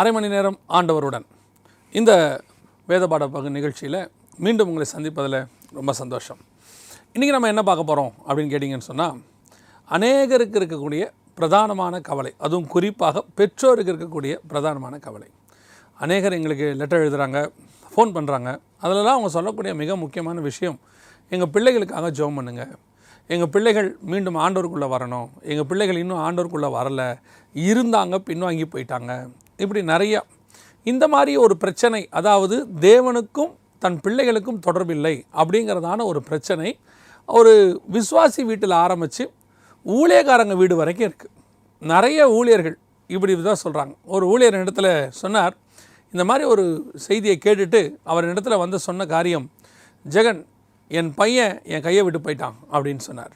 அரை மணி நேரம் ஆண்டவருடன். இந்த வேத பாட பகு நிகழ்ச்சியில் மீண்டும் உங்களை சந்திப்பதில் ரொம்ப சந்தோஷம். இன்றைக்கி நம்ம என்ன பார்க்க போகிறோம் அப்படின்னு கேட்டிங்கன்னு சொன்னால் அநேகருக்கு இருக்கக்கூடிய பிரதானமான கவலை அதுவும் குறிப்பாக பெற்றோருக்கு இருக்கக்கூடிய பிரதானமான கவலை. அநேகர் எங்களுக்கு லெட்டர் எழுதுகிறாங்க ஃபோன் பண்ணுறாங்க அதிலலாம் அவங்க சொல்லக்கூடிய மிக முக்கியமான விஷயம் எங்கள் பிள்ளைகளுக்காக ஜெபம் பண்ணுங்கள் எங்கள் பிள்ளைகள் மீண்டும் ஆண்டோருக்குள்ளே வரணும். எங்கள் பிள்ளைகள் இன்னும் ஆண்டோருக்குள்ளே வரலை. இருந்தாங்க பின்வாங்கி போயிட்டாங்க. இப்படி நிறையா இந்த மாதிரி ஒரு பிரச்சனை அதாவது தேவனுக்கும் தன் பிள்ளைகளுக்கும் தொடர்பில்லை அப்படிங்கிறதான ஒரு பிரச்சனை ஒரு விஸ்வாசி வீட்டில் ஆரம்பித்து ஊழியக்காரங்க வீடு வரைக்கும் இருக்குது நிறைய ஊழியர்கள் இப்படி தான் சொல்கிறாங்க ஒரு ஊழியர் இடத்துல சொன்னார் இந்த மாதிரி ஒரு செய்தியை கேட்டுட்டு அவர் இடத்துல வந்து சொன்ன காரியம் ஜெகன் என் பையன் என் கையை விட்டு போயிட்டான் அப்படின்னு சொன்னார்.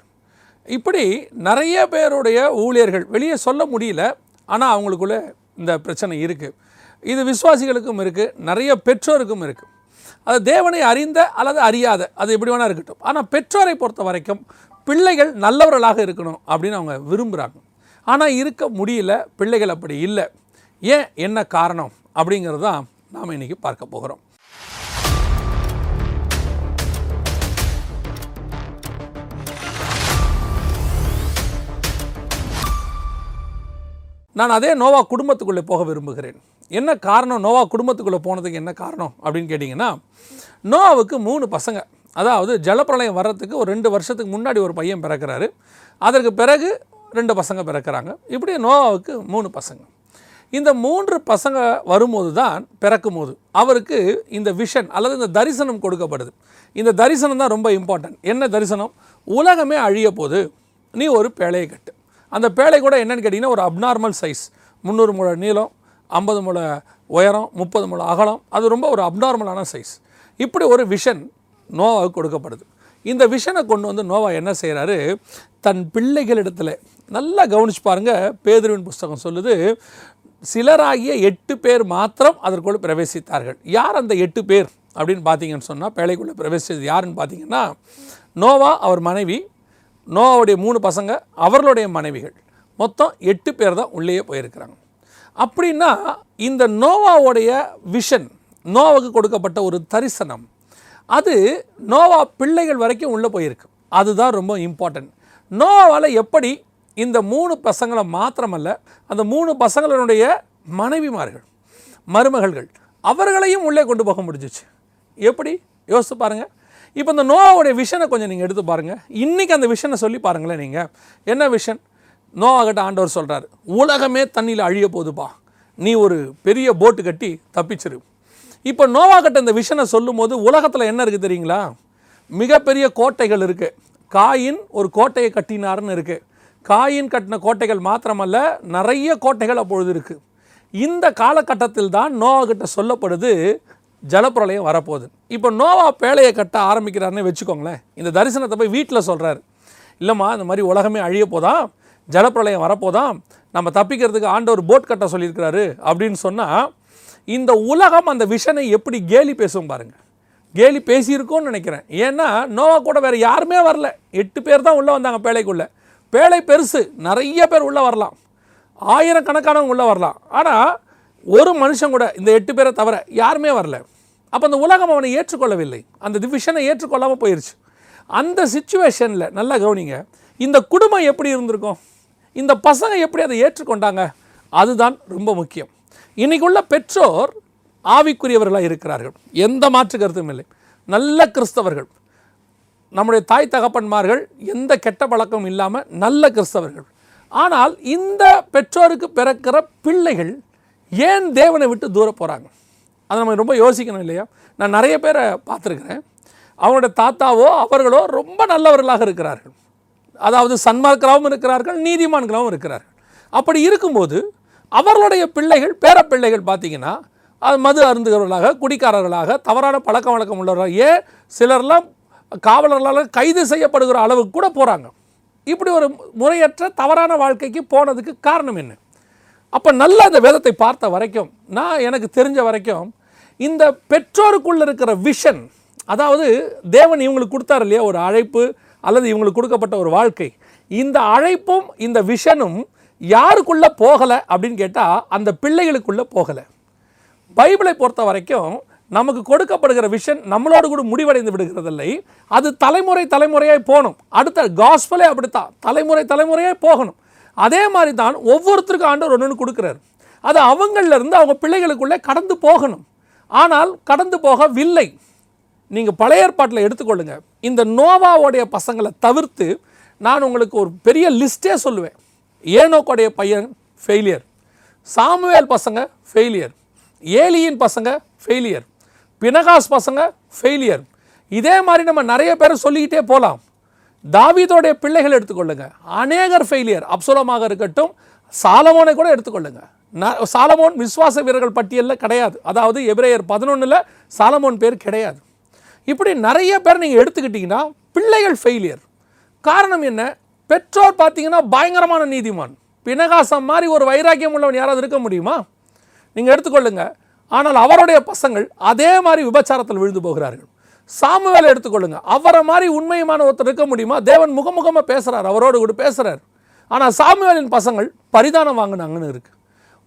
இப்படி நிறைய பேருடைய ஊழியர்கள் வெளியே சொல்ல முடியல ஆனால் அவங்களுக்குள்ளே இந்த பிரச்சனை இருக்குது இது விசுவாசிகளுக்கும் இருக்குது நிறைய பெற்றோருக்கும் இருக்குது அது தேவனை அறிந்த அல்லது அறியாத அது எப்படி வேணால் இருக்கட்டும். ஆனால் பெற்றோரை பொறுத்த வரைக்கும் பிள்ளைகள் நல்லவர்களாக இருக்கணும் அப்படின்னு அவங்க விரும்புகிறாங்க ஆனால் இருக்க முடியல பிள்ளைகள் அப்படி இல்லை. ஏன் என்ன காரணம் அப்படிங்கிறது தான் நாம் இன்றைக்கி பார்க்க போகிறோம். நான் அதே நோவா குடும்பத்துக்குள்ளே போக விரும்புகிறேன். என்ன காரணம் நோவா குடும்பத்துக்குள்ளே போனதுக்கு என்ன காரணம் அப்படின்னு கேட்டிங்கன்னா நோவாவுக்கு மூணு பசங்க. அதாவது ஜலப்பிரளயம் வர்றதுக்கு ஒரு ரெண்டு வருஷத்துக்கு முன்னாடி ஒரு பையன் பிறக்கிறாரு. அதற்கு பிறகு ரெண்டு பசங்க பிறக்கிறாங்க. இப்படி நோவாவுக்கு மூணு பசங்க. இந்த மூன்று பசங்க வரும்போது தான் பிறக்கும் போது அவருக்கு இந்த விஷன் அல்லது இந்த தரிசனம் கொடுக்கப்படுது. இந்த தரிசனம் தான் ரொம்ப இம்பார்ட்டன்ட் என்ன தரிசனம்? உலகமே அழிய போது நீ ஒரு பேழையை கட்டு. அந்த பேழை கூட என்னென்னு கேட்டிங்கன்னா ஒரு அப்நார்மல் சைஸ் முந்நூறு முழ நீளம் ஐம்பது முழ உயரம் முப்பது முழ அகலம். அது ரொம்ப ஒரு அப்நார்மலான சைஸ் இப்படி ஒரு விஷன் நோவாவுக்கு கொடுக்கப்படுது. இந்த விஷனை கொண்டு வந்து நோவா என்ன செய்கிறாரு தன் பிள்ளைகளிடத்தில் நல்லா கவனிச்சு பாருங்கள் பேதுருவின் புஸ்தகம் சொல்லுது சிலராகிய எட்டு பேர் மாத்திரம் அதற்குள்ளே பிரவேசித்தார்கள். யார் அந்த எட்டு பேர் அப்படின்னு பார்த்தீங்கன்னு சொன்னால் பேழைக்குள்ளே பிரவேசித்தது யாருன்னு பார்த்தீங்கன்னா நோவா அவர் மனைவி நோவாவுடைய மூணு பசங்க அவர்களுடைய மனைவிகள். மொத்தம் எட்டு பேர் தான் உள்ளேயே போயிருக்கிறாங்க. அப்படின்னா இந்த நோவாவுடைய விஷன் நோவாவுக்கு கொடுக்கப்பட்ட ஒரு தரிசனம் அது நோவா பிள்ளைகள் வரைக்கும் உள்ளே போயிருக்கு. அதுதான் ரொம்ப இம்பார்ட்டன்ட் நோவாவால் எப்படி இந்த மூணு பசங்களை மாத்திரமல்ல அந்த மூணு பசங்களுடைய மனைவிமார்கள் மருமகள்கள் அவர்களையும் உள்ளே கொண்டு போக முடிஞ்சிச்சு? எப்படி? யோசித்து பாருங்கள் இப்போ இந்த நோவாவுடைய விஷனை கொஞ்சம் நீங்கள் எடுத்து பாருங்கள் இன்றைக்கி அந்த விஷனை சொல்லி பாருங்களேன் நீங்கள் என்ன விஷன் நோவாகிட்ட ஆண்டவர் சொல்கிறார் உலகமே தண்ணியில் அழிய போதுப்பா நீ ஒரு பெரிய போட்டு கட்டி தப்பிச்சிரு. இப்போ நோவாகிட்ட இந்த விஷனை சொல்லும்போது உலகத்தில் என்ன இருக்குது தெரியுங்களா? மிகப்பெரிய கோட்டைகள் இருக்குது காயின் ஒரு கோட்டையை கட்டினார்னு இருக்குது காயின் கட்டின கோட்டைகள் மாத்திரமல்ல நிறைய கோட்டைகள் அப்பொழுது இருக்குது இந்த காலகட்டத்தில் தான் நோவாகிட்ட சொல்லப்படுது ஜலப்பிரளயம் வரப்போகுது. இப்போ நோவா பேழையை கட்ட ஆரம்பிக்கிறாருன்னு வச்சுக்கோங்களேன். இந்த தரிசனத்தை போய் வீட்டில் சொல்கிறாரு இல்லைம்மா இந்த மாதிரி உலகமே அழிய போதாம் ஜலப்பிரளயம் வரப்போதாம் நம்ம தப்பிக்கிறதுக்கு ஆண்டவர் போட் கட்ட சொல்லியிருக்கிறாரு அப்படின்னு சொன்னால் இந்த உலகம் அந்த விஷனை எப்படி கேலி பேசும் பாருங்கள் கேலி பேசியிருக்கோன்னு நினைக்கிறேன். ஏன்னா நோவா கூட வேறு யாருமே வரல. எட்டு பேர் தான் உள்ளே வந்தாங்க பேழைக்குள்ளே. பேழை பெருசு. நிறைய பேர் உள்ளே வரலாம். ஆயிரக்கணக்கானவங்க உள்ளே வரலாம். ஆனால் ஒரு மனுஷன் கூட இந்த எட்டு பேரை தவிர யாருமே வரல. அப்போ அந்த உலகம் அவனை ஏற்றுக்கொள்ளவில்லை. அந்த டிவிஷனை ஏற்றுக்கொள்ளாமல் போயிடுச்சு அந்த சுச்சுவேஷனில் நல்லா கவனிங்க. இந்த குடும்பம் எப்படி இருந்திருக்கும்? இந்த பசங்க எப்படி அதை ஏற்றுக்கொண்டாங்க? அதுதான் ரொம்ப முக்கியம். இன்றைக்குள்ள பெற்றோர் ஆவிக்குரியவர்களாக இருக்கிறார்கள். எந்த மாற்று கருத்தும் இல்லை. நல்ல கிறிஸ்தவர்கள். நம்முடைய தாய் தகப்பன்மார்கள் எந்த கெட்ட பழக்கமும் இல்லாமல் நல்ல கிறிஸ்தவர்கள். ஆனால் இந்த பெற்றோருக்கு பிறக்கிற பிள்ளைகள் ஏன் தேவனை விட்டு தூர போகிறாங்க அதை நம்ம ரொம்ப யோசிக்கணும் இல்லையா? நான் நிறைய பேரை பார்த்துருக்குறேன். அவங்களுடைய தாத்தாவோ அவர்களோ ரொம்ப நல்லவர்களாக இருக்கிறார்கள். அதாவது சன்மார்க்கராகவும் இருக்கிறார்கள் நீதிமான்களாகவும் இருக்கிறார்கள். அப்படி இருக்கும்போது அவர்களுடைய பிள்ளைகள் பேர பிள்ளைகள் பார்த்தீங்கன்னா அது மது அருந்துகிறவர்களாக குடிக்காரர்களாக தவறான பழக்க வழக்கம் உள்ளவர்களாக ஏன் சிலர்லாம் காவலர்களால் கைது செய்யப்படுகிற அளவுக்கு கூட போகிறாங்க இப்படி ஒரு முறையற்ற தவறான வாழ்க்கைக்கு போனதுக்கு காரணம் என்ன? அப்போ நல்ல அந்த வேதத்தை பார்த்த வரைக்கும் நான் எனக்கு தெரிஞ்ச வரைக்கும் இந்த பெற்றோருக்குள்ள இருக்கிற விஷன் அதாவது தேவன் இவங்களுக்கு கொடுத்தார் இல்லையா ஒரு அழைப்பு அல்லது இவங்களுக்கு கொடுக்கப்பட்ட ஒரு வாழ்க்கை இந்த அழைப்பும் இந்த விஷனும் யாருக்குள்ளே போகலை அப்படின்னு கேட்டால் அந்த பிள்ளைகளுக்குள்ளே போகலை. பைபிளை பொறுத்த வரைக்கும் நமக்கு கொடுக்கப்படுகிற விஷன் நம்மளோடு கூட முடிவடைந்து விடுகிறதில்லை. அது தலைமுறை தலைமுறையாக போகணும். அடுத்த காஸ்பலே அப்படித்தான். தலைமுறை தலைமுறையாக போகணும். அதே மாதிரி தான் ஒவ்வொருத்தருக்கும் ஆண்டவர் ஒன்று ஒன்று கொடுக்குறாரு. அது அவங்களிலிருந்து அவங்க பிள்ளைகளுக்குள்ளே கடந்து போகணும். ஆனால் கடந்து போகவில்லை. நீங்கள் பழைய ஏற்பாட்டில் எடுத்துக்கொள்ளுங்க. இந்த நோவாவோடைய பசங்களை தவிர்த்து நான் உங்களுக்கு ஒரு பெரிய லிஸ்ட்டே சொல்லுவேன். ஏனோக்கோடைய பையன் ஃபெயிலியர் சாமுவேல் பசங்க ஃபெயிலியர் ஏலியின் பசங்க ஃபெயிலியர் பினகாஸ் பசங்க ஃபெயிலியர் இதே மாதிரி நம்ம நிறைய பேர் சொல்லிக்கிட்டே போகலாம் தாவீதோடைய பிள்ளைகள் எடுத்துக்கொள்ளுங்க. அநேகர் ஃபெயிலியர் அப்சுலமாக இருக்கட்டும் சாலமோனை கூட எடுத்துக்கொள்ளுங்க. ந- சாலமோன் விஸ்வாச வீரர்கள் பட்டியலில் கிடையாது. அதாவது எபிரேயர் பதினொன்றில் சாலமோன் பேர் கிடையாது. இப்படி நிறைய பேர் நீங்கள் எடுத்துக்கிட்டிங்கன்னா பிள்ளைகள் ஃபெயிலியர் காரணம் என்ன? பெற்றோர் பார்த்தீங்கன்னா பயங்கரமான நீதிமான். பினகாசம் மாதிரி ஒரு வைராக்கியம் உள்ளவன் யாராவது இருக்க முடியுமா? நீங்கள் எடுத்துக்கொள்ளுங்க. ஆனால் அவருடைய பசங்கள் அதே மாதிரி விபச்சாரத்தில் விழுந்து போகிறார்கள். சாமுவேலை எடுத்துக்கொள்ளுங்க. அவரை மாதிரி உண்மையுமான ஒருத்தர் இருக்க முடியுமா? தேவன் முகமுகமாக பேசுகிறார் அவரோடு கூட பேசுகிறார் ஆனால் சாமுவேலின் பசங்கள் பரிதானம் வாங்கினாங்கன்னு இருக்கு.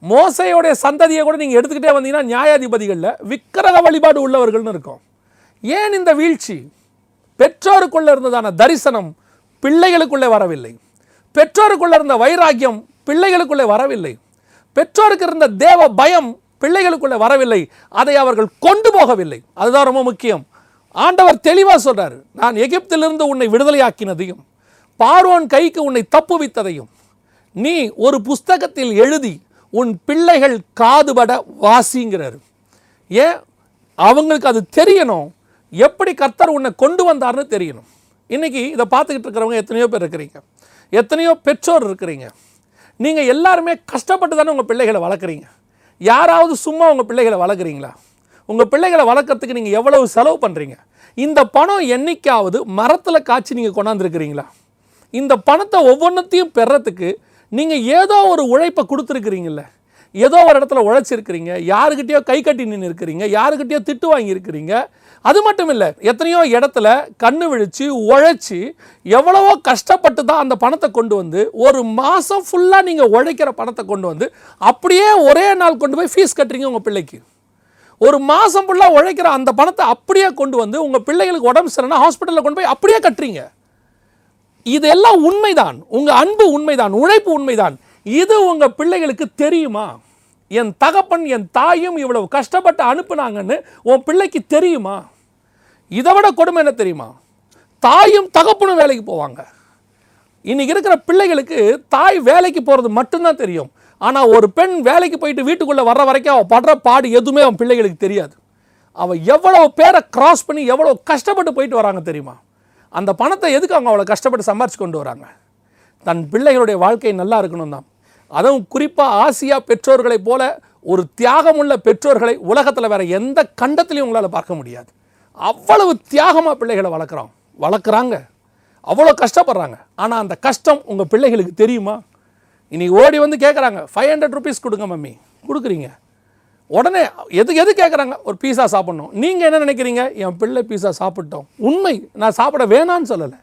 மோசையோடைய சந்ததியை கூட நீங்கள் எடுத்துக்கிட்டே வந்தீங்கன்னா நியாயாதிபதிகளில் விக்கிரக வழிபாடு உள்ளவர்கள்னு இருக்கும். ஏன் இந்த வீழ்ச்சி? பெற்றோருக்குள்ளே இருந்ததான தரிசனம் பிள்ளைகளுக்குள்ளே வரவில்லை. பெற்றோருக்குள்ளே இருந்த வைராக்கியம் பிள்ளைகளுக்குள்ளே வரவில்லை. பெற்றோருக்கு இருந்த தேவ பயம் பிள்ளைகளுக்குள்ளே வரவில்லை. அதை அவர்கள் கொண்டு போகவில்லை. அதுதான் ரொம்ப முக்கியம். ஆண்டவர் தெளிவாக சொல்கிறார் நான் எகிப்திலிருந்து உன்னை விடுதலையாக்கினதையும் பார்வோன் கைக்கு உன்னை தப்புவித்ததையும் நீ ஒரு புஸ்தகத்தில் எழுதி உன் பிள்ளைகள் காதுபட வாசிங்கிறாரு. ஏன்? அவங்களுக்கு அது தெரியணும். எப்படி கர்த்தர் உன்னை கொண்டு வந்தார்னு தெரியணும். இன்னைக்கு இதை பார்த்துக்கிட்டு இருக்கிறவங்க எத்தனையோ பேர் இருக்கிறீங்க. எத்தனையோ பெற்றோர் இருக்கிறீங்க. நீங்கள் எல்லாருமே கஷ்டப்பட்டு தானே உங்கள் பிள்ளைகளை வளர்க்குறீங்க. யாராவது சும்மா உங்கள் பிள்ளைகளை வளர்க்குறீங்களா? உங்கள் பிள்ளைகளை வளர்க்கறதுக்கு நீங்கள் எவ்வளவு செலவு பண்ணுறீங்க இந்த பணம் என்றைக்காவது மரத்தில் காய்ச்சி நீங்கள் கொண்டாந்துருக்கிறீங்களா? இந்த பணத்தை ஒவ்வொன்றத்தையும் பெறத்துக்கு நீங்கள் ஏதோ ஒரு உழைப்பை கொடுத்துருக்குறீங்கள ஏதோ ஒரு இடத்துல உழைச்சிருக்கிறீங்க யாருக்கிட்டேயோ கை கட்டி நின்று இருக்கிறீங்க யாருக்கிட்டேயோ திட்டு வாங்கியிருக்கிறீங்க. அது மட்டும் இல்லை எத்தனையோ இடத்துல கண்ணு விழித்து உழைச்சி எவ்வளவோ கஷ்டப்பட்டு தான் அந்த பணத்தை கொண்டு வந்து ஒரு மாதம் ஃபுல்லாக நீங்கள் உழைக்கிற பணத்தை கொண்டு வந்து அப்படியே ஒரே நாள் கொண்டு போய் ஃபீஸ் கட்டுறீங்க உங்கள் பிள்ளைக்கு. ஒரு மாதம் ஃபுல்லாக உழைக்கிற அந்த பணத்தை அப்படியே கொண்டு வந்து உங்கள் பிள்ளைகளுக்கு உடம்பு சரினா ஹாஸ்பிட்டலில் கொண்டு போய் அப்படியே கட்டுறீங்க. இதெல்லாம் உண்மைதான். உங்கள் அன்பு உண்மைதான். உழைப்பு உண்மைதான். இது உங்கள் பிள்ளைகளுக்கு தெரியுமா? என் தகப்பன் என் தாயும் இவ்வளவு கஷ்டப்பட்டு அனுப்புனாங்கன்னு உன் பிள்ளைக்கு தெரியுமா? இதை விட கொடுமை என்ன தெரியுமா? தாயும் தகப்பனும் வேலைக்கு போவாங்க. இன்னைக்கு இருக்கிற பிள்ளைகளுக்கு தாய் வேலைக்கு போகிறது மட்டும்தான் தெரியும். ஆனால் ஒரு பெண் வேலைக்கு போயிட்டு வீட்டுக்குள்ளே வர்ற வரைக்கும் அவள் படுற பாடு எதுவுமே அவன் பிள்ளைகளுக்கு தெரியாது. அவள் எவ்வளோ பேரை கிராஸ் பண்ணி எவ்வளோ கஷ்டப்பட்டு போயிட்டு வராங்க தெரியுமா? அந்த பணத்தை எதுக்கு அவங்க அவ்வளோ கஷ்டப்பட்டு சம்பாரிச்சு கொண்டு வராங்க? தன் பிள்ளைகளுடைய வாழ்க்கை நல்லா இருக்கணும் தான். அதுவும் குறிப்பாக ஆசியா பெற்றோர்களைப் போல ஒரு தியாகமுள்ள பெற்றோர்களை உலகத்தில் வேற எந்த கண்டத்திலையும் உங்களால் பார்க்க முடியாது. அவ்வளவு தியாகமாக பிள்ளைகளை வளர்க்குறோம் வளர்க்குறாங்க. அவ்வளோ கஷ்டப்படுறாங்க. ஆனால் அந்த கஷ்டம் உங்கள் பிள்ளைகளுக்கு தெரியுமா? இன்றைக்கி ஓடி வந்து கேட்குறாங்க ஃபைவ் ஹண்ட்ரட் ருபீஸ் கொடுங்க மம்மி. கொடுக்குறீங்க. உடனே எது எது கேட்குறாங்க ஒரு பீஸா சாப்பிட்ணும். நீங்கள் என்ன நினைக்கிறீங்க? என் பிள்ளை பீஸா சாப்பிட்டோம். உண்மை. நான் சாப்பிட வேணான்னு சொல்லலை.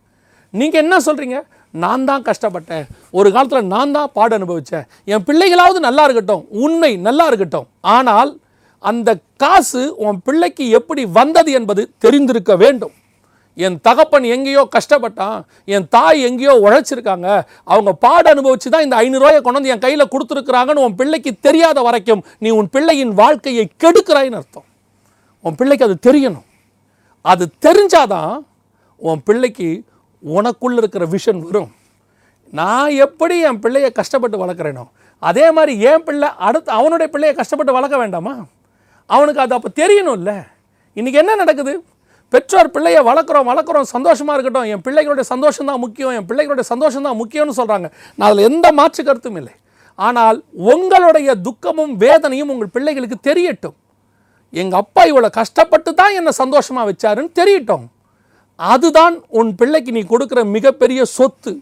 நீங்கள் என்ன சொல்கிறீங்க நான் தான் கஷ்டப்பட்டேன். ஒரு காலத்தில் நான் தான் பாடு அனுபவித்தேன் என் பிள்ளைகளாவது நல்லா இருக்கட்டும். உண்மை நல்லா இருக்கட்டும். ஆனால் அந்த காசு உன் பிள்ளைக்கு எப்படி வந்தது என்பது தெரிந்திருக்க வேண்டும். என் தகப்பன் எங்கேயோ கஷ்டப்பட்டான் என் தாய் எங்கேயோ உழைச்சிருக்காங்க அவங்க பாடு அனுபவிச்சு தான் இந்த ஐநூறுரூவாயை கொண்டு வந்து என் கையில் கொடுத்துருக்குறாங்கன்னு உன் பிள்ளைக்கு தெரியாத வரைக்கும் நீ உன் பிள்ளையின் வாழ்க்கையை கெடுக்கிறாயின்னு அர்த்தம். உன் பிள்ளைக்கு அது தெரியணும். அது தெரிஞ்சாதான் உன் பிள்ளைக்கு உனக்குள்ளே இருக்கிற விஷன் வரும். நான் எப்படி என் பிள்ளையை கஷ்டப்பட்டு வளர்க்குறேனோ அதே மாதிரி என் பிள்ளை அடுத்து அவனுடைய பிள்ளையை கஷ்டப்பட்டு வளர்க்க வேண்டாமா? அவனுக்கு அது அப்போ தெரியணும்ல. இன்றைக்கி என்ன நடக்குது? பெற்றோர் பிள்ளையை வளர்க்குறோம் வளர்க்குறோம் சந்தோஷமாக இருக்கட்டும். என் பிள்ளைகளுடைய சந்தோஷம் தான் முக்கியம் என் பிள்ளைகளுடைய சந்தோஷம் தான் முக்கியம்னு சொல்கிறாங்க நான் அதில் எந்த மாற்று கருத்தும் இல்லை. ஆனால் உங்களுடைய துக்கமும் வேதனையும் உங்கள் பிள்ளைகளுக்கு தெரியட்டும். எங்கள் அப்பா இவ்வளோ கஷ்டப்பட்டு தான் என்னை சந்தோஷமாக வச்சாருன்னு தெரியட்டும். அதுதான் உன் பிள்ளைக்கு நீ கொடுக்குற மிகப்பெரிய சொத்து.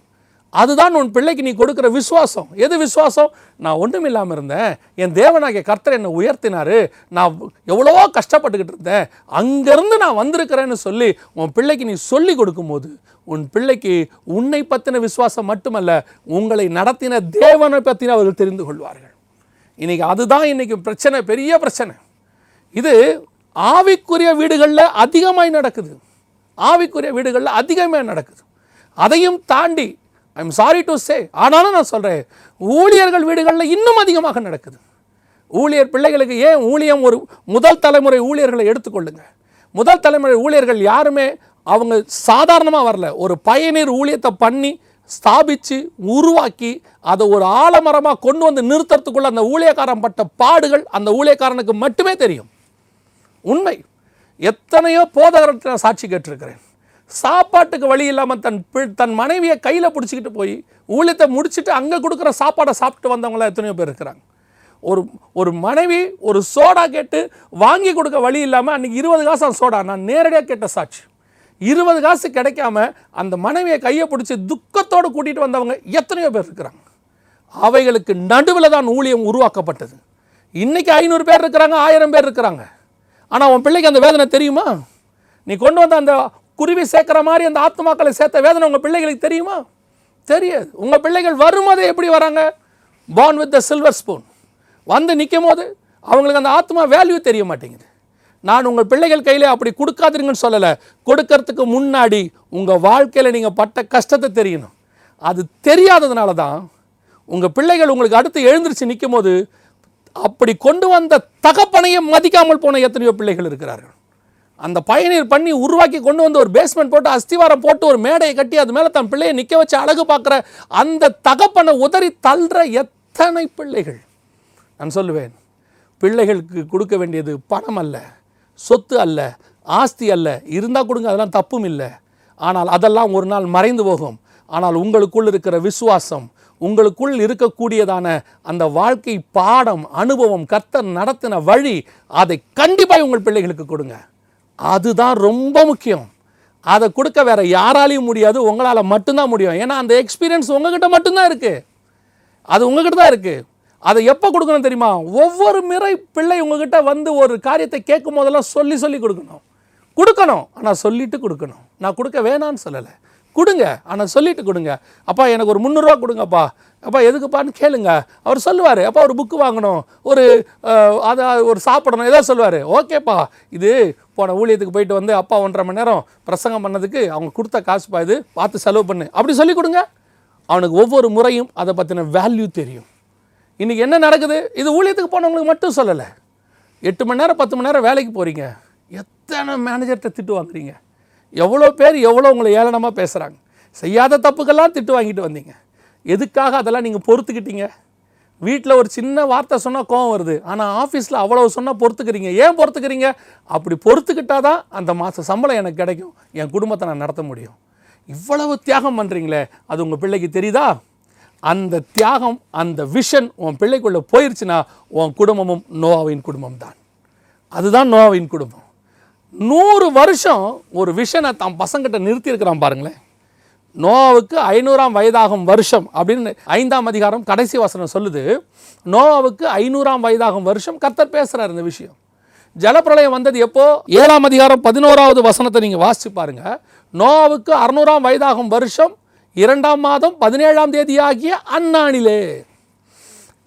அதுதான் உன் பிள்ளைக்கு நீ கொடுக்குற விசுவாசம். எது விசுவாசம்? நான் ஒன்றும் இல்லாமல் இருந்தேன். என் தேவனாகிய கர்த்தர் என்னை உயர்த்தினார். நான் எவ்வளவோ கஷ்டப்பட்டுக்கிட்டு இருந்தேன். அங்கேருந்து நான் வந்திருக்கிறேன்னு சொல்லி உன் பிள்ளைக்கு நீ சொல்லி கொடுக்கும்போது உன் பிள்ளைக்கு உன்னை பற்றின விசுவாசம் மட்டுமல்ல உங்களை நடத்தின தேவனை பற்றின அவர்கள் தெரிந்து கொள்வார்கள். இன்றைக்கி அதுதான் இன்றைக்கி பிரச்சனை பெரிய பிரச்சனை. இது ஆவிக்குரிய வீடுகளில் அதிகமாய் நடக்குது. ஆவிக்குரிய வீடுகளில் அதிகமாக நடக்குது. அதையும் தாண்டி ஐம் சாரி டு சே ஆனாலும் நான் சொல்கிறேன் ஊழியர்கள் வீடுகளில் இன்னும் அதிகமாக நடக்குது. ஊழியர் பிள்ளைகளுக்கு ஏன் ஊழியம் ஒரு முதல் தலைமுறை ஊழியர்களை எடுத்துக்கொள்ளுங்க? முதல் தலைமுறை ஊழியர்கள் யாருமே அவங்க சாதாரணமாக வரல. ஒரு பயனீர் ஊழியத்தை பண்ணி ஸ்தாபித்து உருவாக்கி அதை ஒரு ஆலமரமாக கொண்டு வந்து நிறுத்துறதுக்குள்ள அந்த ஊழியக்காரன் பட்ட பாடுகள் அந்த ஊழியக்காரனுக்கு மட்டுமே தெரியும். உண்மை. எத்தனையோ போதகர்கிட்ட நான் சாட்சி கேட்டிருக்கிறேன். சாப்பாட்டுக்கு வழி இல்லாமல் தன் பி- தன் மனைவியை கையில் பிடிச்சிக்கிட்டு போய் ஊழியத்தை முடிச்சுட்டு அங்கே கொடுக்குற சாப்பாடை சாப்பிட்டு வந்தவங்களாம் எத்தனையோ பேர் இருக்கிறாங்க. ஒரு ஒரு மனைவி ஒரு சோடா கேட்டு வாங்கி கொடுக்க வழி இல்லாமல் அன்றைக்கி இருபது காசு அந்த சோடா நான் நேரடியாக கேட்ட சாட்சி. இருபது காசு கிடைக்காம அந்த மனைவியை கையை பிடிச்சி துக்கத்தோடு கூட்டிகிட்டு வந்தவங்க எத்தனையோ பேர் இருக்கிறாங்க. அவைகளுக்கு நடுவில் தான் ஊழியம் உருவாக்கப்பட்டது. இன்றைக்கி ஐநூறு பேர் இருக்கிறாங்க ஆயிரம் பேர் இருக்கிறாங்க. ஆனால் உன் பிள்ளைக்கு அந்த வேதனை தெரியுமா? நீ கொண்டு வந்த அந்த குருவி சேர்க்குற மாதிரி அந்த ஆத்மாக்களை சேர்த்த வேதனை உங்கள் பிள்ளைகளுக்கு தெரியுமா? தெரியாது. உங்கள் பிள்ளைகள் வரும்போதே எப்படி வராங்க? Born with the silver spoon வந்து நிற்கும் போது அவங்களுக்கு அந்த ஆத்மா வேல்யூ தெரிய மாட்டேங்குது. நான் உங்கள் பிள்ளைகள் கையில் அப்படி கொடுக்காதீங்கன்னு சொல்லலை. கொடுக்கறதுக்கு முன்னாடி உங்கள் வாழ்க்கையில் நீங்கள் பட்ட கஷ்டத்தை தெரியணும். அது தெரியாததுனால தான் உங்கள் பிள்ளைகள் உங்களுக்கு அடுத்து எழுந்திருச்சு நிற்கும் போது அப்படி கொண்டு வந்த தகப்பனையும் மதிக்காமல் போன எத்தனையோ பிள்ளைகள் இருக்கிறார்கள். அந்த பயனீர் பண்ணி உருவாக்கி கொண்டு வந்து ஒரு பேஸ்மெண்ட் போட்டு அஸ்திவாரம் போட்டு ஒரு மேடையை கட்டி அது மேலே தன் பிள்ளையை நிற்க வச்சு அழகு பார்க்குற அந்த தகப்பனை உதறி தள்ளுற எத்தனை பிள்ளைகள்? நான் சொல்லுவேன் பிள்ளைகளுக்கு கொடுக்க வேண்டியது பணம் அல்ல சொத்து அல்ல ஆஸ்தி அல்ல. இருந்தால் கொடுங்க அதெல்லாம் தப்பும் இல்லை. ஆனால் அதெல்லாம் ஒரு நாள் மறைந்து போகும். ஆனால் உங்களுக்குள் இருக்கிற விசுவாசம் உங்களுக்குள் இருக்கக்கூடியதான அந்த வாழ்க்கை பாடம் அனுபவம் கர்த்தர் நடத்தின வழி அதை கண்டிப்பாக உங்கள் பிள்ளைகளுக்கு கொடுங்க. அதுதான் ரொம்ப முக்கியம். அதை கொடுக்க வேற யாராலையும் முடியாது. உங்களால் மட்டும்தான் முடியும். ஏன்னா அந்த எக்ஸ்பீரியன்ஸ் உங்ககிட்ட மட்டும்தான் இருக்குது அது உங்ககிட்ட தான் இருக்குது அதை எப்போ கொடுக்கணும் தெரியுமா? ஒவ்வொரு முறை பிள்ளை உங்ககிட்ட வந்து ஒரு காரியத்தை கேட்கும் போதெல்லாம் சொல்லி சொல்லி கொடுக்கணும். கொடுக்கணும். ஆனால் சொல்லிட்டு கொடுக்கணும். நான் கொடுக்க வேணான்னு சொல்லலை. கொடுங்க. ஆனால் சொல்லிட்டு கொடுங்க. அப்பா எனக்கு ஒரு முந்நூறுரூவா கொடுங்கப்பா. அப்பா எதுக்குப்பான்னு கேளுங்க. அவர் சொல்லுவார். அப்பா ஒரு புக்கு வாங்கணும். ஒரு அதை ஒரு சாப்பிடணும். ஏதோ சொல்லுவார். ஓகேப்பா. இது போன ஊழியத்துக்கு போயிட்டு வந்து அப்பா ஒன்றரை மணி நேரம் பிரசங்கம் பண்ணதுக்கு அவங்க கொடுத்த காசுப்பா இது பார்த்து செலவு பண்ணு. அப்படி சொல்லி கொடுங்க. அவனுக்கு ஒவ்வொரு முறையும் அதை பற்றின வேல்யூ தெரியும். இன்றைக்கி என்ன நடக்குது? இது ஊழியத்துக்கு போனவங்களுக்கு மட்டும் சொல்லலை. எட்டு மணி நேரம் பத்து மணி நேரம் வேலைக்கு போகிறீங்க எத்தனை மேனேஜர்கிட்ட திட்டு வாங்குறீங்க? எவ்வளோ பேர் எவ்வளோ உங்களை ஏளனமாக பேசுகிறாங்க செய்யாத தப்புக்கெல்லாம் திட்டு வாங்கிட்டு வந்தீங்க. எதுக்காக அதெல்லாம் நீங்கள் பொறுத்துக்கிட்டீங்க? வீட்டில் ஒரு சின்ன வார்த்தை சொன்னால் கோவம் வருது. ஆனால் ஆஃபீஸில் அவ்வளவு சொன்னால் பொறுத்துக்கிறீங்க. ஏன் பொறுத்துக்கிறீங்க? அப்படி பொறுத்துக்கிட்டால் தான் அந்த மாத சம்பளம் எனக்கு கிடைக்கும். என் குடும்பத்தை நான் நடத்த முடியும். இவ்வளவு தியாகம் பண்ணுறீங்களே அது உங்கள் பிள்ளைக்கு தெரியுதா? அந்த தியாகம் அந்த விஷன் உன் பிள்ளைக்குள்ளே போயிடுச்சுன்னா உன் குடும்பமும் நோவாவின் குடும்பம் தான் அதுதான் நோவாவின் குடும்பம். நூறு வருஷம் ஒரு விஷனை தான் பசங்கிட்ட நிறுத்தியிருக்கிறான் பாருங்களேன். நோவாவுக்கு ஐநூறாம் வயதாகும் வருஷம் அப்படின்னு ஐந்தாம் அதிகாரம் கடைசி வசனம் சொல்லுது. நோவாவுக்கு ஐநூறாம் வயதாகும் வருஷம் கர்த்தர் பேசுகிறார் இந்த விஷயம். ஜலப்பிரளயம் வந்தது எப்போ? ஏழாம் அதிகாரம் பதினோராவது வசனத்தை நீங்கள் வாசிச்சு பாருங்க. நோவாவுக்கு அறுநூறாம் வயதாகும் வருஷம் இரண்டாம் மாதம் பதினேழாம் தேதி ஆகிய அந்நாளிலே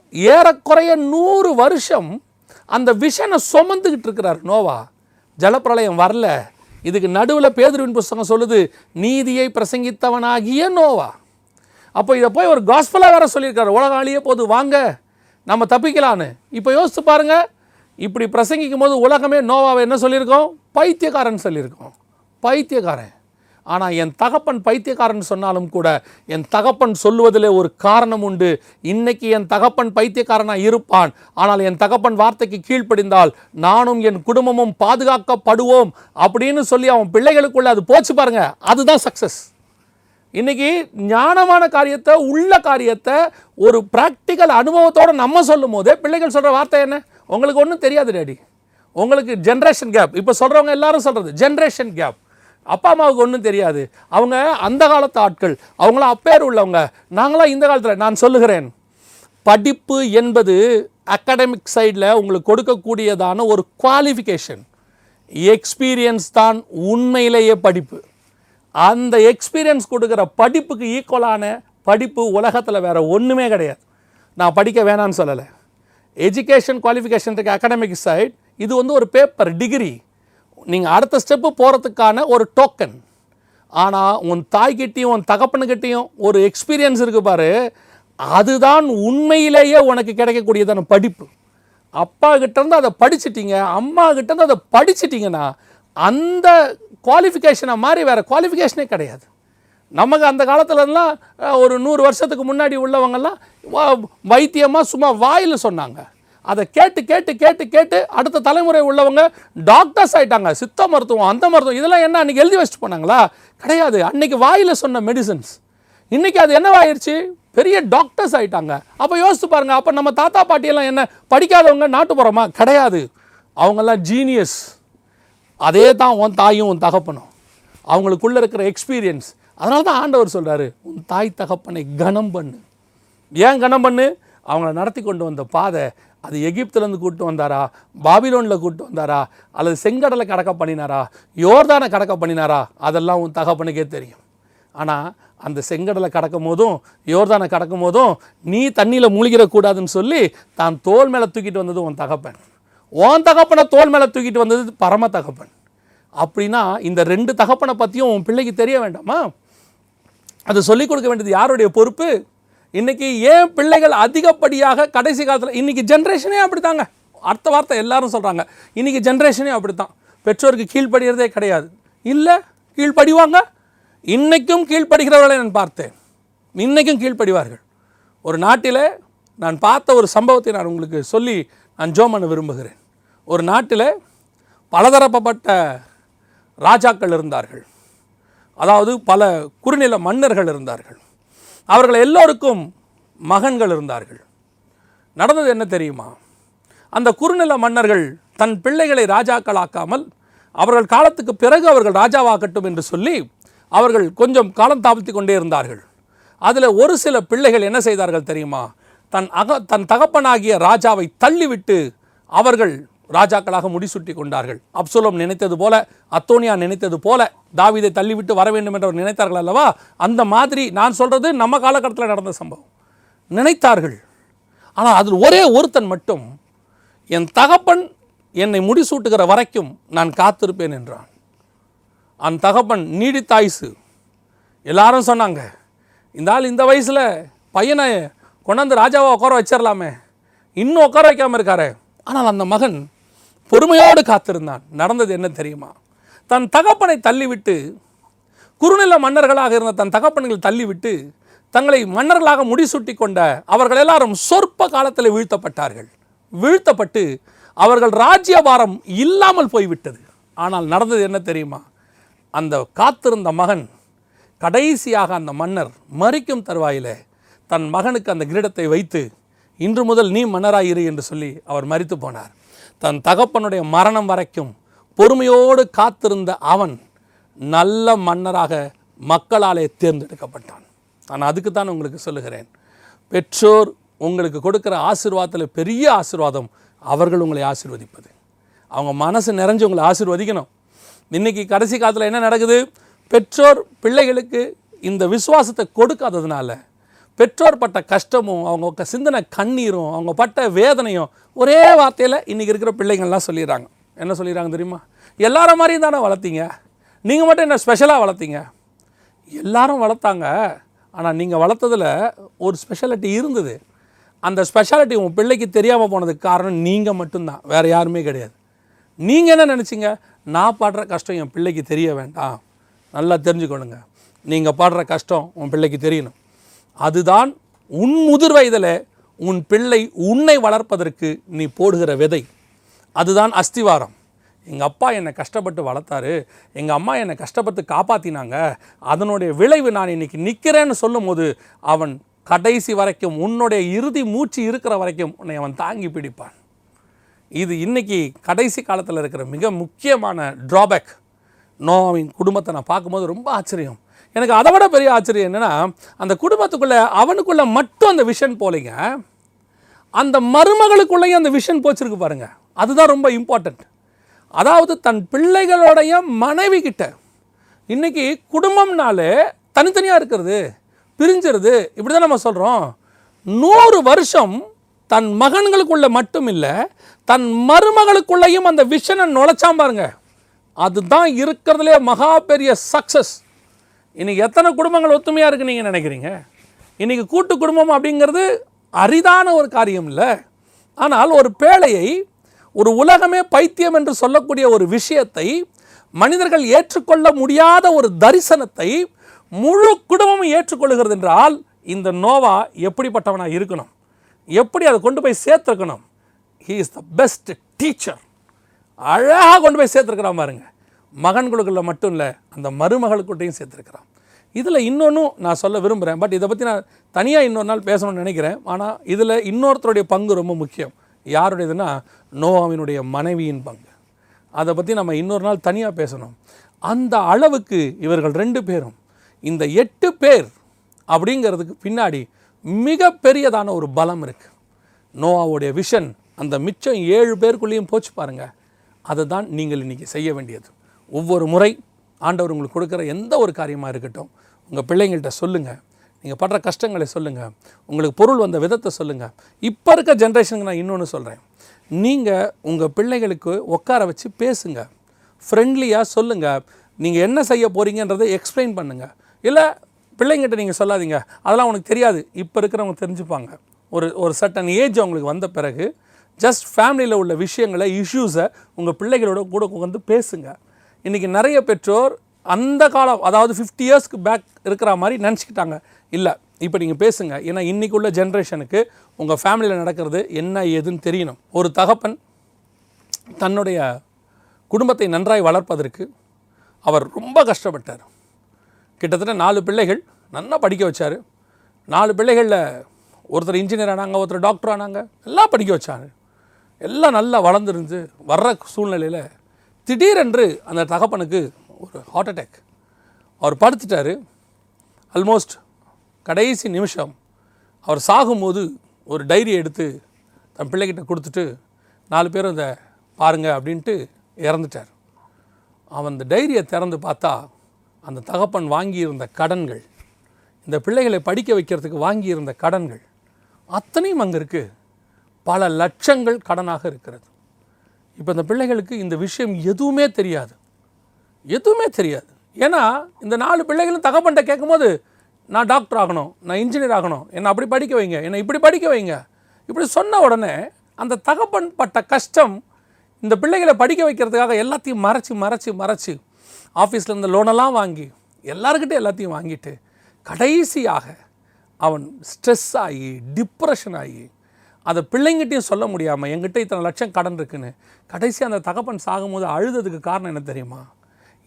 ஏறக்குறைய நூறு வருஷம் அந்த விஷனை சுமந்துக்கிட்டு இருக்கிறார் நோவா. ஜலப்பிரளயம் வரல. இதுக்கு நடுவில் பேதுருவின் புஸ்தகம் சொல்லுது நீதியை பிரசங்கித்தவனாகிய நோவா. அப்போ இதை போய் ஒரு காஸ்பலாக வேற சொல்லியிருக்காரு. உலகம் போது வாங்க நம்ம தப்பிக்கலான்னு. இப்போ யோசித்து பாருங்கள் இப்படி பிரசங்கிக்கும் போது உலகமே நோவாவை என்ன சொல்லியிருக்கோம்? பைத்தியக்காரன் சொல்லியிருக்கோம். பைத்தியக்காரன். ஆனால் என் தகப்பன் பைத்தியக்காரன் சொன்னாலும் கூட என் தகப்பன் சொல்லுவதிலே ஒரு காரணம் உண்டு. இன்னைக்கு என் தகப்பன் பைத்தியக்காரனாக இருப்பான். ஆனால் என் தகப்பன் வார்த்தைக்கு கீழ்ப்படிந்தால் நானும் என் குடும்பமும் பாதுகாக்கப்படுவோம் அப்படின்னு சொல்லி அவன் பிள்ளைகளுக்குள்ளே அது போச்சு பாருங்க. அதுதான் சக்ஸஸ் இன்றைக்கி ஞானமான காரியத்தை உள்ள காரியத்தை ஒரு ப்ராக்டிக்கல் அனுபவத்தோட நம்ம சொல்லும் போதே பிள்ளைகள் சொல்கிற வார்த்தை என்ன? உங்களுக்கு ஒன்றும் தெரியாது டேடி. உங்களுக்கு ஜென்ரேஷன் கேப் இப்போ சொல்கிறவங்க எல்லாரும் சொல்கிறது ஜென்ரேஷன் கேப் அப்பா அம்மாவுக்கு ஒன்றும் தெரியாது. அவங்க அந்த காலத்து ஆட்கள். அவங்களாம் அப்பேர் உள்ளவங்க. நாங்களாம் இந்த காலத்தில் நான் சொல்லுகிறேன். படிப்பு என்பது அகாடமிக் சைடில் உங்களுக்கு கொடுக்கக்கூடியதான ஒரு குவாலிஃபிகேஷன் எக்ஸ்பீரியன்ஸ் தான் உண்மையிலேயே படிப்பு. அந்த எக்ஸ்பீரியன்ஸ் கொடுக்குற படிப்புக்கு ஈக்குவலான படிப்பு உலகத்தில் வேறு ஒன்றுமே கிடையாது. நான் படிக்க வேணான்னு சொல்லலை. எஜுகேஷன் குவாலிஃபிகேஷன் இருக்க அகாடமிக் சைட் இது வந்து ஒரு பேப்பர் டிகிரி நீங்கள் அடுத்த ஸ்டெப்பு போகிறதுக்கான ஒரு டோக்கன் ஆனால் உன் தாய்கிட்டையும் உன் தகப்பனுக்கிட்டையும் ஒரு எக்ஸ்பீரியன்ஸ் இருக்குது பாரு. அதுதான் உண்மையிலேயே உனக்கு கிடைக்கக்கூடியதான படிப்பு. அப்பா கிட்டேருந்து அதை படிச்சிட்டிங்க அம்மா கிட்டேருந்து அதை படிச்சிட்டிங்கன்னா அந்த குவாலிஃபிகேஷனை மாதிரி வேறு குவாலிஃபிகேஷனே கிடையாது. நமக்கு அந்த காலத்துலலாம் ஒரு நூறு வருஷத்துக்கு முன்னாடி உள்ளவங்கெல்லாம் வைத்தியமாக சும்மா வாயில் சொன்னாங்க. அதை கேட்டு கேட்டு கேட்டு கேட்டு அடுத்த தலைமுறை உள்ளவங்க டாக்டர்ஸ் ஆகிட்டாங்க சித்த மருத்துவம் அந்த மருத்துவம் இதெல்லாம் என்ன அன்றைக்கி எழுதி வச்சுட்டு போனாங்களா? கிடையாது. அன்றைக்கி வாயில் சொன்ன மெடிசன்ஸ் இன்றைக்கி அது என்னவாயிருச்சு பெரிய டாக்டர்ஸ் ஆகிட்டாங்க அப்போ யோசித்து பாருங்கள் அப்போ நம்ம தாத்தா பாட்டியெல்லாம் என்ன படிக்காதவங்க நாட்டுப்புறமா கிடையாது. அவங்கெல்லாம் ஜீனியஸ் அதே தான் உன் தாயும் உன் தகப்பனும். அவங்களுக்குள்ளே இருக்கிற எக்ஸ்பீரியன்ஸ் அதனால தான் ஆண்டவர் சொல்கிறாரு உன் தாய் தகப்பனை கனம் பண்ணு. ஏன் கனம் பண்ணு? அவங்கள நடத்தி கொண்டு வந்த பாதை அது எகிப்துலேருந்து கூட்டு வந்தாரா? பாபிலோனில் கூட்டு வந்தாரா? அல்லது செங்கடலை கடக்க பண்ணினாரா? யோர்தானை கடக்க பண்ணினாரா? அதெல்லாம் உன் தகப்பனுக்கே தெரியும். ஆனால் அந்த செங்கடலை கடக்கும் போதும் யோர்தானை கடக்கும் போதும் நீ தண்ணியில் மூழ்கிடக்கூடாதுன்னு சொல்லி தான் தோல் மேலே தூக்கிட்டு வந்தது உன் தகப்பன். உன் தகப்பனை தோல் மேலே தூக்கிட்டு வந்தது பரம தகப்பன். அப்படின்னா இந்த ரெண்டு தகப்பனை பற்றியும் உன் பிள்ளைக்கு தெரிய வேண்டாமா? அது சொல்லிக் கொடுக்க வேண்டியது யாருடைய பொறுப்பு? இன்னைக்கு ஏன் பிள்ளைகள் அதிகப்படியாக கடைசி காலத்தில் இன்னைக்கு ஜென்ரேஷனே அப்படித்தாங்க. அடுத்த வார்த்தை எல்லாரும் சொல்கிறாங்க இன்னைக்கு ஜென்ரேஷனே அப்படித்தான். பெற்றோருக்கு கீழ்ப்படிகிறதே கிடையாது. இல்லை கீழ்ப்படிவாங்க. இன்னைக்கும் கீழ்ப்படுகிறவர்களை நான் பார்த்தேன். இன்றைக்கும் கீழ்ப்படிவார்கள். ஒரு நாட்டில் நான் பார்த்த ஒரு சம்பவத்தை நான் உங்களுக்கு சொல்லி நான் ஜோம் பண்ண விரும்புகிறேன். ஒரு நாட்டில் பலதரப்பட்ட ராஜாக்கள் இருந்தார்கள். அதாவது பல குறுநில மன்னர்கள் இருந்தார்கள். அவர்கள் எல்லோருக்கும் மகன்கள் இருந்தார்கள். நடந்தது என்ன தெரியுமா? அந்த குறுநில மன்னர்கள் தன் பிள்ளைகளை ராஜாக்களாக்காமல் அவர்கள் காலத்துக்கு பிறகு அவர்கள் ராஜாவாகட்டும் என்று சொல்லி அவர்கள் கொஞ்சம் காலம் தாழ்த்தி கொண்டே இருந்தார்கள். அதில் ஒரு சில பிள்ளைகள் என்ன செய்தார்கள் தெரியுமா? தன் அக தன் தகப்பனாகிய ராஜாவை தள்ளிவிட்டு அவர்கள் ராஜாக்களாக முடிசூட்டி கொண்டார்கள். அப்சலோம் நினைத்தது போல அத்தோனியா நினைத்தது போல தாவிதை தள்ளிவிட்டு வர வேண்டும் என்று அவர் நினைத்தார்கள் அல்லவா? அந்த மாதிரி நான் சொல்கிறது நம்ம காலகட்டத்தில் நடந்த சம்பவம். நினைத்தார்கள். ஆனால் அதில் ஒரே ஒருத்தன் மட்டும் என் தகப்பன் என்னை முடிசூட்டுகிற வரைக்கும் நான் காத்திருப்பேன் என்றான். அந்த தகப்பன் நீடித்தாயுசு எல்லாரும் சொன்னாங்க இந்த ஆள் இந்த வயசில் பையனை கொண்டாந்து ராஜாவை உட்கார வச்சிடலாமே இன்னும் உட்கார வைக்காமல் இருக்காரு. ஆனால் அந்த மகன் பொறுமையோடு காத்திருந்தான். நடந்தது என்ன தெரியுமா? தன் தகப்பனை தள்ளிவிட்டு குறுநில மன்னர்களாக இருந்த தன் தகப்பன்கள் தள்ளிவிட்டு தங்களை மன்னர்களாக முடிசூட்டி கொண்ட அவர்கள் எல்லாரும் சொற்ப காலத்தில் வீழ்த்தப்பட்டார்கள். வீழ்த்தப்பட்டு அவர்கள் ராஜ்யபாரம் இல்லாமல் போய்விட்டது. ஆனால் நடந்தது என்ன தெரியுமா? அந்த காத்திருந்த மகன் கடைசியாக அந்த மன்னர் மறிக்கும் தருவாயிலே தன் மகனுக்கு அந்த கிரீடத்தை வைத்து இன்று முதல் நீ மன்னராயிரு என்று சொல்லி அவர் மறித்து போனார். தன் தகப்பனுடைய மரணம் வரைக்கும் பொறுமையோடு காத்திருந்த அவன் நல்ல மன்னராக மக்களாலே தேர்ந்தெடுக்கப்பட்டான். நான் அதுக்கு தான் உங்களுக்கு சொல்லுகிறேன். பெற்றோர் உங்களுக்கு கொடுக்குற ஆசீர்வாதத்தில் பெரிய ஆசீர்வாதம் அவர்கள் உங்களை ஆசிர்வதிப்பது. அவங்க மனசு நிறைஞ்சு உங்களை ஆசிர்வதிக்கணும். இன்னைக்கு கடைசி காலத்தில் என்ன நடக்குது? பெற்றோர் பிள்ளைகளுக்கு இந்த விசுவாசத்தை கொடுக்காததுனால பெற்றோர் பட்ட கஷ்டமும் அவங்க சிந்தனை கண்ணீரும் அவங்க பட்ட வேதனையும் ஒரே வார்த்தையில் இன்றைக்கி இருக்கிற பிள்ளைங்கள்லாம் சொல்லிடுறாங்க. என்ன சொல்லிடுறாங்க தெரியுமா? எல்லாரும் மாதிரியும் தானே வளர்த்தீங்க. நீங்கள் மட்டும் என்ன ஸ்பெஷலாக வளர்த்தீங்க? எல்லாரும் வளர்த்தாங்க. ஆனால் நீங்கள் வளர்த்ததில் ஒரு ஸ்பெஷாலிட்டி இருந்தது. அந்த ஸ்பெஷாலிட்டி உங்கள் பிள்ளைக்கு தெரியாமல் போனதுக்கு காரணம் நீங்கள் மட்டும்தான். வேறு யாருமே கிடையாது. நீங்கள் என்ன நினச்சிங்க? நான் பாடுற கஷ்டம் என் பிள்ளைக்கு தெரிய வேண்டாம். நல்லா தெரிஞ்சுக்கொள்ளுங்க நீங்கள் பாடுற கஷ்டம் உன் பிள்ளைக்கு தெரியணும். அதுதான் உன் முதிர் வயதில் உன் பிள்ளை உன்னை வளர்ப்பதற்கு நீ போடுகிற விதை. அதுதான் அஸ்திவாரம். எங்கள் அப்பா என்னை கஷ்டப்பட்டு வளர்த்தாரு. எங்கள் அம்மா என்னை கஷ்டப்பட்டு காப்பாற்றினாங்க அதனுடைய விளைவு நான் இன்றைக்கி நிற்கிறேன்னு சொல்லும்போது அவன் கடைசி வரைக்கும் உன்னுடைய இறுதி மூச்சு இருக்கிற வரைக்கும் உன்னை அவன் தாங்கி பிடிப்பான். இது இன்றைக்கி கடைசி காலத்தில் இருக்கிற மிக முக்கியமான ட்ராபேக் நோவின் குடும்பத்தை நான் பார்க்கும்போது ரொம்ப ஆச்சரியம். எனக்கு அதை விட பெரிய ஆச்சரியம் என்னென்னா அந்த குடும்பத்துக்குள்ளே அவனுக்குள்ளே மட்டும் அந்த விஷன் போலிங்க. அந்த மருமகளுக்குள்ளேயும் அந்த விஷன் போச்சிருக்கு பாருங்கள் அதுதான் ரொம்ப இம்பார்ட்டண்ட் அதாவது தன் பிள்ளைகளுடைய மனைவி கிட்ட இன்னைக்கு குடும்பம்னாலே தனித்தனியாக இருக்கிறது பிரிஞ்சிருது இப்படி தான் நம்ம சொல்கிறோம் நூறு வருஷம் தன் மகன்களுக்குள்ளே மட்டும் இல்லை தன் மருமகளுக்குள்ளேயும் அந்த விஷனை நுழைச்சாம் பாருங்க. அதுதான் இருக்கிறதுலே மகா பெரிய சக்ஸஸ் இன்றைக்கி எத்தனை குடும்பங்கள் ஒத்துமையாக இருக்குன்னு நீங்கள் நினைக்கிறீங்க? இன்னைக்கு கூட்டு குடும்பம் அப்படிங்கிறது அரிதான ஒரு காரியம் இல்லை. ஆனால் ஒரு பேழையை ஒரு உலகமே பைத்தியம் என்று சொல்லக்கூடிய ஒரு விஷயத்தை மனிதர்கள் ஏற்றுக்கொள்ள முடியாத ஒரு தரிசனத்தை முழு குடும்பமும் ஏற்றுக்கொள்கிறது என்றால் இந்த நோவா எப்படிப்பட்டவனாக இருக்கணும்? எப்படி அதை கொண்டு போய் சேர்த்துருக்கணும்? He is the best teacher அழகாக கொண்டு போய் சேர்த்துருக்குறான் பாருங்கள் மகன்களுக்குள்ள மட்டும் இல்லை அந்த மருமகளுக்குட்டையும் சேர்த்துருக்கிறான். இதில் இன்னொன்றும் நான் சொல்ல விரும்புகிறேன் பட் இதை பற்றி நான் தனியாக இன்னொரு நாள் பேசணும்னு நினைக்கிறேன். ஆனால் இதில் இன்னொருத்தருடைய பங்கு ரொம்ப முக்கியம். யாருடையதுன்னா நோவாவினுடைய மனைவியின் பங்கு. அதை பற்றி நம்ம இன்னொரு நாள் தனியாக பேசணும். அந்த அளவுக்கு இவர்கள் ரெண்டு பேரும் இந்த எட்டு பேர் அப்படிங்கிறதுக்கு பின்னாடி மிகப்பெரியதான ஒரு பலம் இருக்குது நோவாவுடைய விஷன் அந்த மிச்சம் ஏழு பேருக்குள்ளேயும் போச்சு பாருங்க. அதை தான் நீங்கள் இன்றைக்கி செய்ய வேண்டியது. ஒவ்வொரு முறை ஆண்டவர் உங்களுக்கு கொடுக்குற எந்த ஒரு காரியமாக இருக்கட்டும் உங்கள் பிள்ளைங்கள்கிட்ட சொல்லுங்கள் நீங்கள் படுற கஷ்டங்களை சொல்லுங்கள் உங்களுக்கு பொருள் வந்த விதத்தை சொல்லுங்கள் இப்போ இருக்க ஜென்ரேஷனுக்கு நான் இன்னொன்று சொல்கிறேன் நீங்கள் உங்கள் பிள்ளைகளுக்கு உட்கார வச்சு பேசுங்க. ஃப்ரெண்ட்லியாக சொல்லுங்கள் நீங்கள் என்ன செய்ய போகிறீங்கன்றதை எக்ஸ்பிளைன் பண்ணுங்கள் இல்லை பிள்ளைங்கிட்ட நீங்கள் சொல்லாதீங்க. அதெல்லாம் உனக்கு தெரியாது. இப்போ இருக்கிறவங்க தெரிஞ்சுப்பாங்க. ஒரு ஒரு சட்டன் ஏஜ் அவங்களுக்கு வந்த பிறகு ஜஸ்ட் ஃபேமிலியில் உள்ள விஷயங்களை இஷ்யூஸை உங்கள் பிள்ளைகளோட கூட வந்து பேசுங்கள் இன்றைக்கி நிறைய பெற்றோர் அந்த காலம் அதாவது ஃபிஃப்டி இயர்ஸ்க்கு பேக் இருக்கிற மாதிரி நினச்சிக்கிட்டாங்க. இல்லை இப்போ நீங்கள் பேசுங்க. ஏன்னா இன்றைக்கி உள்ள ஜென்ரேஷனுக்கு உங்கள் ஃபேமிலியில் நடக்கிறது என்ன ஏதுன்னு தெரியணும். ஒரு தகப்பன் தன்னுடைய குடும்பத்தை நன்றாய் வளர்ப்பதற்கு அவர் ரொம்ப கஷ்டப்பட்டார். கிட்டத்தட்ட நாலு பிள்ளைகள் நல்லா படிக்க வச்சார். நாலு பிள்ளைகளில் ஒருத்தர் இன்ஜினியர் ஆனாங்க ஒருத்தர் டாக்டர் ஆனாங்க எல்லாம் படிக்க வச்சாங்க எல்லாம் நல்லா வளர்ந்துருந்து வர்ற சூழ்நிலையில் திடீரென்று அந்த தகப்பனுக்கு ஒரு ஹார்ட் அட்டாக் அவர் படுத்துட்டார். ஆல்மோஸ்ட் கடைசி நிமிஷம் அவர் சாகும்போது ஒரு டைரி எடுத்து தன் பிள்ளைகிட்ட கொடுத்துட்டு நாலு பேரும் இதை பாருங்க அப்படின்ட்டு இறந்துட்டார். அவன் அந்த டைரியை திறந்து பார்த்தா அந்த தகப்பன் வாங்கியிருந்த கடன்கள் இந்த பிள்ளைகளை படிக்க வைக்கிறதுக்கு வாங்கியிருந்த கடன்கள் அத்தனையும் அங்கே இருக்குது பல லட்சங்கள் கடனாக இருக்கிறது. இப்போ இந்த பிள்ளைகளுக்கு இந்த விஷயம் எதுவுமே தெரியாது. எதுவுமே தெரியாது. ஏன்னா இந்த நாலு பிள்ளைகளும் தகப்பன்ட்ட கேட்கும்போது நான் டாக்டர் ஆகணும் நான் இன்ஜினியர் ஆகணும் என்னை அப்படி படிக்க வைங்க என்னை இப்படி படிக்க வைங்க. இப்படி சொன்ன உடனே அந்த தகப்பன் பட்ட கஷ்டம் இந்த பிள்ளைகளை படிக்க வைக்கிறதுக்காக எல்லாத்தையும் மறைச்சி மறைச்சி மறைச்சி ஆஃபீஸில் இருந்த லோனெல்லாம் வாங்கி எல்லாருக்கிட்டே எல்லாத்தையும் வாங்கிட்டு கடைசியாக அவன் ஸ்ட்ரெஸ் ஆகி டிப்ரெஷன் ஆகி அதை பிள்ளைங்கிட்டையும் சொல்ல முடியாமல் என்கிட்ட இத்தனை லட்சம் கடன் இருக்குன்னு கடைசி அந்த தகப்பன் சாகும்போது அழுததுக்கு காரணம் என்ன தெரியுமா?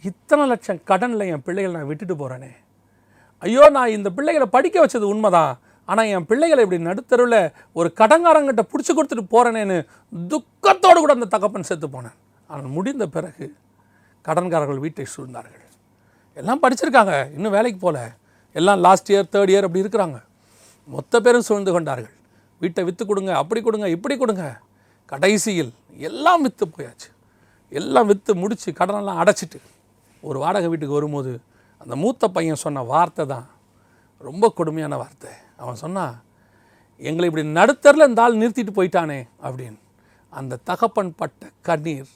இத்தனை லட்சம் கடனில் என் பிள்ளைகளை நான் விட்டுட்டு போகிறேனே ஐயோ நான் இந்த பிள்ளைகளை படிக்க வச்சது உண்மைதான் ஆனால் என் பிள்ளைகளை இப்படி நடுத்தருவில் ஒரு கடங்காரங்கிட்ட பிடிச்சி கொடுத்துட்டு போகிறேனேன்னு துக்கத்தோடு கூட அந்த தகப்பன் செத்து போனேன். ஆனால் முடிந்த பிறகு கடன்காரர்கள் வீட்டை சூழ்ந்தார்கள். எல்லாம் படிச்சிருக்காங்க இன்னும் வேலைக்கு போகல எல்லாம் லாஸ்ட் இயர் தேர்ட் இயர் அப்படி இருக்கிறாங்க. மொத்த பேரும் சூழ்ந்து கொண்டார்கள். வீட்டை விற்று கொடுங்க அப்படி கொடுங்க இப்படி கொடுங்க. கடைசியில் எல்லாம் விற்று போயாச்சு. எல்லாம் விற்று முடித்து கடனெல்லாம் அடைச்சிட்டு ஒரு வாடகை வீட்டுக்கு வரும்போது அந்த மூத்த பையன் சொன்ன வார்த்தை தான் ரொம்ப கொடுமையான வார்த்தை. அவன் சொன்னான் எங்களை இப்படி நடுத்தரில் இந்த ஆள் நிறுத்திட்டு போயிட்டானே அப்படின்னு. அந்த தகப்பன் பட்ட கண்ணீர்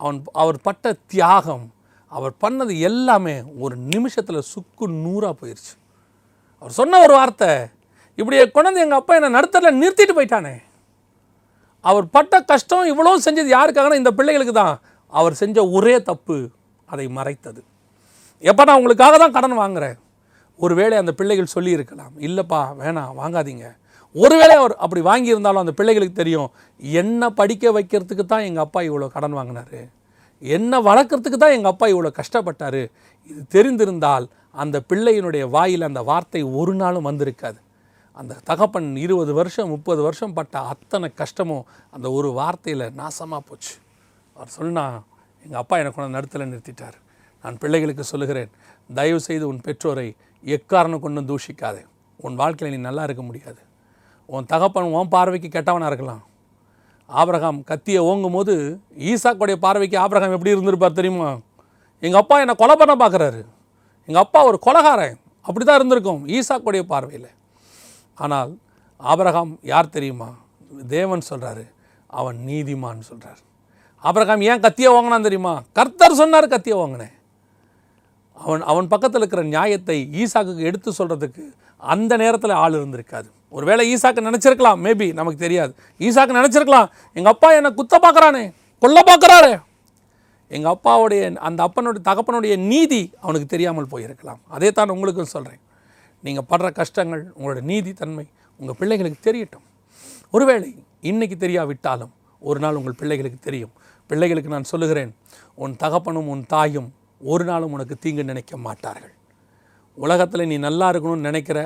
அவன் அவர் பட்ட தியாகம் அவர் பண்ணது எல்லாமே ஒரு நிமிஷத்தில் சுக்கு நூறாக போயிடுச்சு அவர் சொன்ன ஒரு வார்த்தை இப்படி கொண்டாந்து எங்கள் அப்பா என்னை நடுத்தரில் நிறுத்திட்டு போயிட்டானே. அவர் பட்ட கஷ்டம் இவ்வளோ செஞ்சது யாருக்காகனா இந்த பிள்ளைகளுக்கு தான். அவர் செஞ்ச ஒரே தப்பு அதை மறைத்தது. எப்போ நான் உங்களுக்காக தான் கடன் வாங்குறேன். ஒருவேளை அந்த பிள்ளைகள் சொல்லியிருக்கலாம். இல்லைப்பா வேணாம் வாங்காதீங்க. ஒருவேளை அவர் அப்படி வாங்கியிருந்தாலும் அந்த பிள்ளைகளுக்கு தெரியும் என்ன படிக்க வைக்கிறதுக்கு தான் எங்கள் அப்பா இவ்வளோ கடன் வாங்கினாரு. என்ன வளர்க்குறதுக்கு தான் எங்கள் அப்பா இவ்வளோ கஷ்டப்பட்டார். இது தெரிந்திருந்தால் அந்த பிள்ளையினுடைய வாயில் அந்த வார்த்தை ஒரு நாளும் வந்திருக்காது. அந்த தகப்பன் இருபது வருஷம் முப்பது வருஷம் பட்ட அத்தனை கஷ்டமும் அந்த ஒரு வார்த்தையில் நாசமாக போச்சு. அவர் சொன்னால் எங்கள் அப்பா எனக்கு கொண்டு நடத்தல நிறுத்திட்டார். நான் பிள்ளைகளுக்கு சொல்லுகிறேன் தயவு செய்து உன் பெற்றோரை எக்காரணம் கொண்டும் தூஷிக்காதே. உன் வாழ்க்கையில் நீ நல்லா இருக்க முடியாது. உன் தகப்பன் உன் பார்வைக்கு கெட்டவனாக இருக்கலாம். ஆபிரகாம் கத்தியை ஓங்கும் போது ஈசாக்குடைய பார்வைக்கு ஆபிரகாம் எப்படி இருந்திருப்பார் தெரியுமா? எங்கள் அப்பா என்னை கொலை பண்ண பார்க்குறாரு எங்கள் அப்பா ஒரு கொலகாரன். அப்படி தான் இருந்திருக்கும் ஈசாக்குடைய பார்வையில். ஆனால் ஆபரகாம் யார் தெரியுமா? தேவன் சொல்கிறாரு அவன் நீதிமான் சொல்கிறார் ஆபரகாம் ஏன் கத்தியை வாங்கினான் தெரியுமா? கர்த்தர் சொன்னார் கத்தியை வாங்கினேன். அவன் அவன் பக்கத்தில் இருக்கிற நியாயத்தை ஈசாக்கு எடுத்து சொல்கிறதுக்கு அந்த நேரத்தில் ஆள் இருந்திருக்காது. ஒருவேளை ஈசாக்கு நினச்சிருக்கலாம் மேபி நமக்கு தெரியாது. ஈசாக்கு நினச்சிருக்கலாம் எங்கள் அப்பா என்னை குத்த பார்க்குறானே கொல்ல பார்க்குறாரு. எங்கள் அப்பாவுடைய அந்த அப்பனுடைய தகப்பனுடைய நீதி அவனுக்கு தெரியாமல் போயிருக்கலாம். அதே தான் உங்களுக்கும் சொல்கிறேன் நீங்கள் படுற கஷ்டங்கள் உங்களோட நீதித்தன்மை உங்கள் பிள்ளைகளுக்கு தெரியட்டும். ஒருவேளை இன்றைக்கி தெரியாவிட்டாலும் ஒரு நாள் உங்கள் பிள்ளைகளுக்கு தெரியும். பிள்ளைகளுக்கு நான் சொல்லுகிறேன் உன் தகப்பனும் உன் தாயும் ஒரு நாளும் உனக்கு தீங்கு நினைக்க மாட்டார்கள். உலகத்தில் நீ நல்லா இருக்கணும்னு நினைக்கிற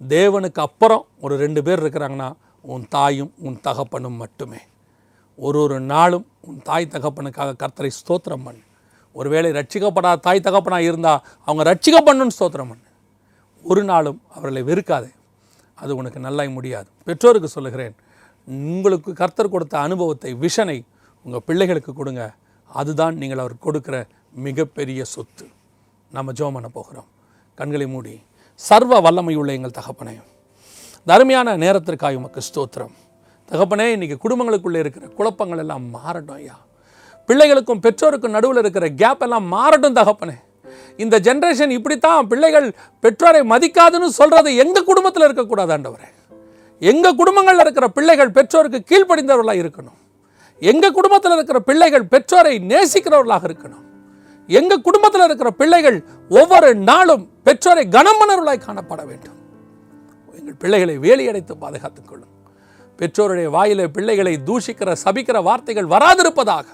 தேவனுக்கு அப்புறம் ஒரு ரெண்டு பேர் இருக்கிறாங்கன்னா உன் தாயும் உன் தகப்பனும் மட்டுமே. ஒரு ஒரு நாளும் உன் தாய் தகப்பனுக்காக கர்த்தரை ஸ்தோத்திரம் பண்ணு. ஒருவேளை ரட்சிக்கப்படாத தாய் தகப்பனாக இருந்தால் அவங்க ரட்சிக்கப்படணும்னு ஸ்தோத்திரம் பண்ணு. ஒரு நாளும் அவர்களை வெறுக்காதே. அது உனக்கு நல்லாய் முடியாது. பெற்றோருக்கு சொல்லுகிறேன் உங்களுக்கு கர்த்தர் கொடுத்த அனுபவத்தை விஷனை உங்கள் பிள்ளைகளுக்கு கொடுங்க. அதுதான் நீங்கள் அவர் கொடுக்குற மிகப்பெரிய சொத்து. நம்ம ஜோம் பண்ண போகிறோம். கண்களை மூடி சர்வ வல்லமையுள்ள எங்கள் தகப்பனே தருமையான நேரத்திற்காக உமக்கு ஸ்தோத்திரம். தகப்பனே இன்றைக்கி குடும்பங்களுக்குள்ளே இருக்கிற குழப்பங்கள் எல்லாம் மாறட்டும் ஐயா. பிள்ளைகளுக்கும் பெற்றோருக்கும் நடுவில் இருக்கிற கேப் எல்லாம் மாறட்டும் தகப்பனே. இந்த ஜென்ரேஷன் இப்படித்தான் பிள்ளைகள் பெற்றோரை மதிக்காதுன்னு சொல்றது எங்க குடும்பத்தில் இருக்கக்கூடாது ஆண்டவரே. எங்க குடும்பங்களில் இருக்கிற பிள்ளைகள் பெற்றோருக்கு கீழ்ப்படிந்தவர்களாக இருக்கணும். எங்க குடும்பத்தில் இருக்கிற பிள்ளைகள் பெற்றோரை நேசிக்கிறவர்களாக இருக்கணும். எங்க குடும்பத்தில் இருக்கிற பிள்ளைகள் ஒவ்வொரு நாளும் பெற்றோரை கனமணர்களாய் காணப்பட வேண்டும். எங்கள் பிள்ளைகளை வேலியடைத்து பாதுகாத்துக் கொள்ளும். பெற்றோருடைய வாயிலே பிள்ளைகளை தூஷிக்கிற சபிக்கிற வார்த்தைகள் வராதிருப்பதாக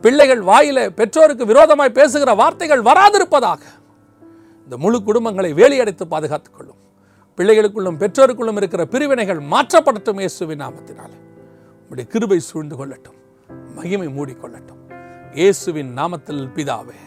பிள்ளைகள் வாயிலே பெற்றோருக்கு விரோதமாய் பேசுகிற வார்த்தைகள் வராதிருப்பதாக இந்த முழு குடும்பங்களை வேலியடைத்து பாதுகாத்துக் கொள்ளும். பிள்ளைகளுக்குள்ளும் பெற்றோருக்குள்ளும் இருக்கிற பிரிவினைகள் மாற்றப்படட்டும் இயேசுவின் நாமத்தினால். உம்முடைய கிருபை சூழ்ந்து கொள்ளட்டும். மகிமை மூடிக்கொள்ளட்டும் இயேசுவின் நாமத்தில் பிதாவே.